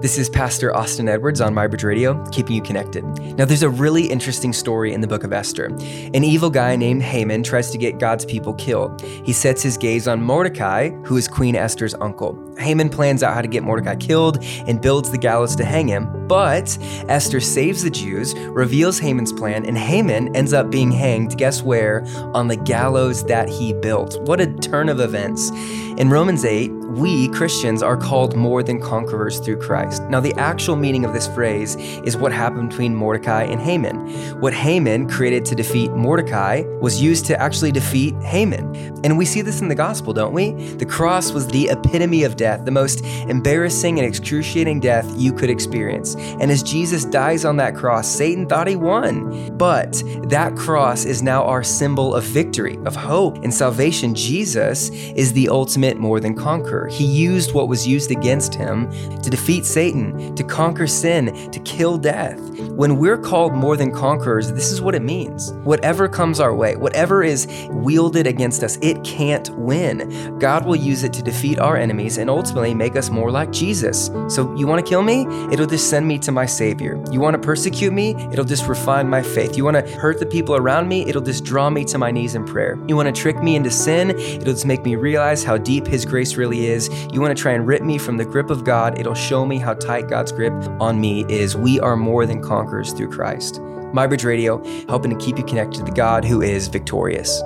This is Pastor Austin Edwards on MyBridge Radio, keeping you connected. Now, there's a really interesting story in the book of Esther. An evil guy named Haman tries to get God's people killed. He sets his gaze on Mordecai, who is Queen Esther's uncle. Haman plans out how to get Mordecai killed and builds the gallows to hang him. But Esther saves the Jews, reveals Haman's plan, and Haman ends up being hanged, guess where? On the gallows that he built. What a turn of events. In Romans 8, we Christians are called more than conquerors through Christ. Now, the actual meaning of this phrase is what happened between Mordecai and Haman. What Haman created to defeat Mordecai was used to actually defeat Haman. And we see this in the gospel, don't we? The cross was the epitome of death, the most embarrassing and excruciating death you could experience. And as Jesus dies on that cross, Satan thought he won. But that cross is now our symbol of victory, of hope, and salvation. Jesus is the ultimate more than conqueror. He used what was used against him to defeat Satan, to conquer sin, to kill death. When we're called more than conquerors, this is what it means. Whatever comes our way, whatever is wielded against us, it can't win. God will use it to defeat our enemies and ultimately make us more like Jesus. So, you want to kill me? It'll just send me to my Savior. You want to persecute me? It'll just refine my faith. You want to hurt the people around me? It'll just draw me to my knees in prayer. You want to trick me into sin? It'll just make me realize how deep His grace really is. You want to try and rip me from the grip of God? It'll show me how tight God's grip on me is. We are more than conquerors through Christ. MyBridge Radio, helping to keep you connected to the God who is victorious.